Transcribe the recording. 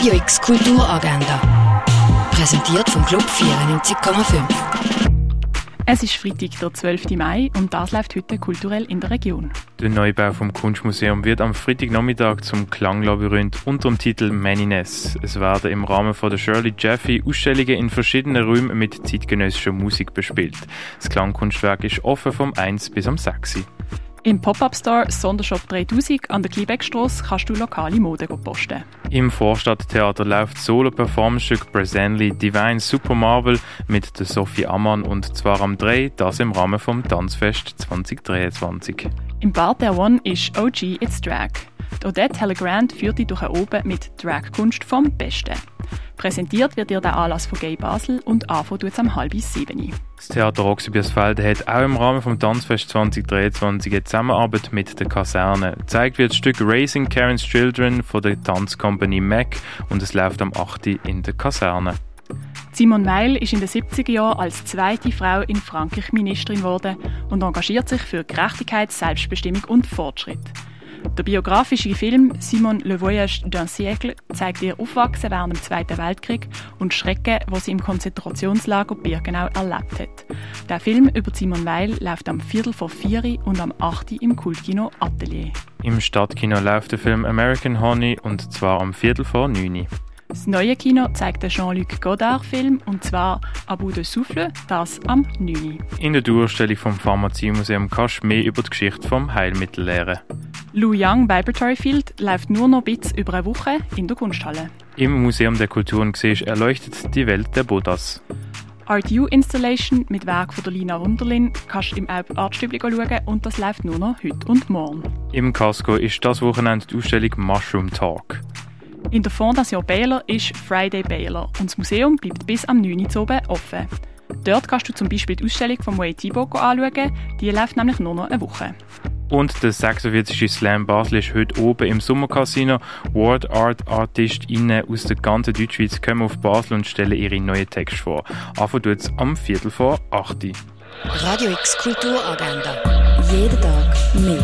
Radio X Kulturagenda. Präsentiert vom Club 94,5. Es ist Freitag, der 12. Mai, und das läuft heute kulturell in der Region. Der Neubau vom Kunstmuseum wird am Freitagnachmittag zum Klanglabyrinth unter dem Titel Maniness. Es werden im Rahmen von der Shirley Jaffe Ausstellungen in verschiedenen Räumen mit zeitgenössischer Musik bespielt. Das Klangkunstwerk ist offen vom 1 bis am 6. Im Pop-Up-Store Sondershop 3000 an der Kliebeckstrasse kannst du lokale Mode posten. Im Vorstadttheater läuft das Solo-Performance-Stück Presently Divine Super Marvel mit der Sophie Ammann und zwar am 3, das im Rahmen vom Tanzfest 2023. Im Bad der One ist OG It's Drag. Odette Hellegrand führt dich durch oben mit Dragkunst vom Besten. Präsentiert wird dir der Anlass von Gay Basel und AFO tut es am halb sieben. Das Theater Roxy Biesfelde hat auch im Rahmen vom Tanzfest 2023 eine Zusammenarbeit mit der Kaserne. Zeigt wird das Stück Raising Karen's Children von der Tanzcompany Mac und es läuft am 8. in der Kaserne. Simone Weil ist in den 70er Jahren als zweite Frau in Frankreich Ministerin geworden und engagiert sich für Gerechtigkeit, Selbstbestimmung und Fortschritt. Der biografische Film Simon Le Voyage d'un siècle zeigt ihr Aufwachsen während dem Zweiten Weltkrieg und Schrecken, was sie im Konzentrationslager Birkenau erlebt hat. Der Film über Simon Weil läuft am Viertel vor vier und am 8. im Kultkino Atelier. Im Stadtkino läuft der Film American Honey und zwar am Viertel vor neun. Das neue Kino zeigt den Jean-Luc Godard-Film und zwar Abu de Souffle, das am 9. In der Durchstellung vom Pharmaziemuseum kannst du mehr über die Geschichte vom Heilmittel lernen. Lou Young Vibratory Field läuft nur noch bis über eine Woche in der Kunsthalle. Im Museum der Kulturen siehst erleuchtet die Welt der Buddhas. Art U Installation mit Werk von der Lina Wunderlin kannst du im Artstübli schauen und das läuft nur noch heute und morgen. Im Casco ist das Wochenende die Ausstellung Mushroom Talk. In der Fondation Baylor ist Friday Baylor und das Museum bleibt bis am 9. Uhr oben offen. Dort kannst du zum Beispiel die Ausstellung von Moe Thibaut anschauen, die läuft nämlich nur noch eine Woche. Und der 46. Slam Basel ist heute oben im Sommercasino. Word Art ArtistInnen aus der ganzen Deutschschweiz kommen auf Basel und stellen ihre neuen Texte vor. Anfangen tut es am Viertel vor 8 Uhr. Radio X Kulturagenda. Jeden Tag mehr.